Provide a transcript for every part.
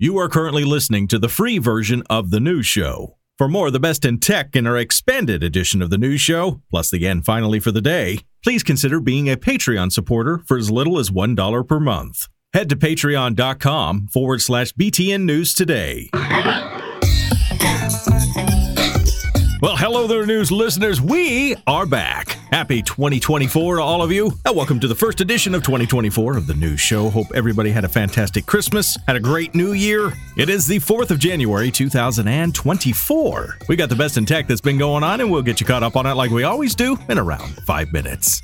You are currently listening to the free version of The News Show. For more of the best in tech in our expanded edition of The News Show, plus the end finally for the day, please consider being a Patreon supporter for as little as $1 per month. Head to patreon.com forward slash BTN News today. Well, hello there, news listeners. We are back. Happy 2024 to all of you, and welcome to the first edition of 2024 of the news show. Hope everybody had a fantastic Christmas, had a great new year. It is the 4th of January, 2024. We got the best in tech that's been going on, and we'll get you caught up on it like we always do in around five minutes.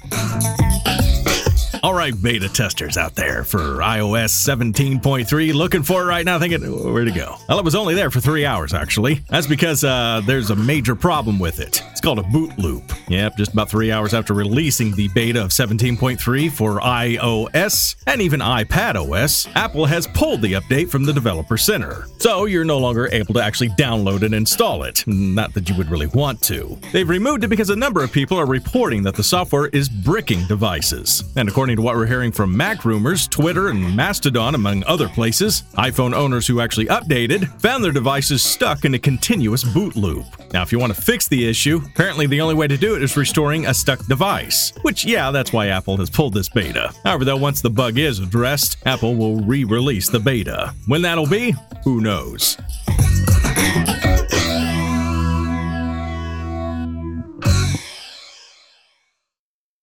All right, beta testers out there for iOS 17.3, looking for it right now, thinking, where'd it go? Well, it was only there for three hours, actually. That's because uh, there's a major problem with it. It's called a boot loop. Yep, just about three hours after releasing the beta of 17.3 for iOS and even iPadOS, Apple has pulled the update from the Developer Center. So you're no longer able to actually download and install it. Not that you would really want to. They've removed it because a number of people are reporting that the software is bricking devices. And according to what we're hearing from MacRumors, Twitter, and Mastodon, among other places, iPhone owners who actually updated found their devices stuck in a continuous boot loop. Now, if you want to fix the issue, apparently the only way to do it is restoring a stuck device, which, yeah, that's why Apple has pulled this beta. However, though, once the bug is addressed, Apple will re release the beta. When that'll be, who knows?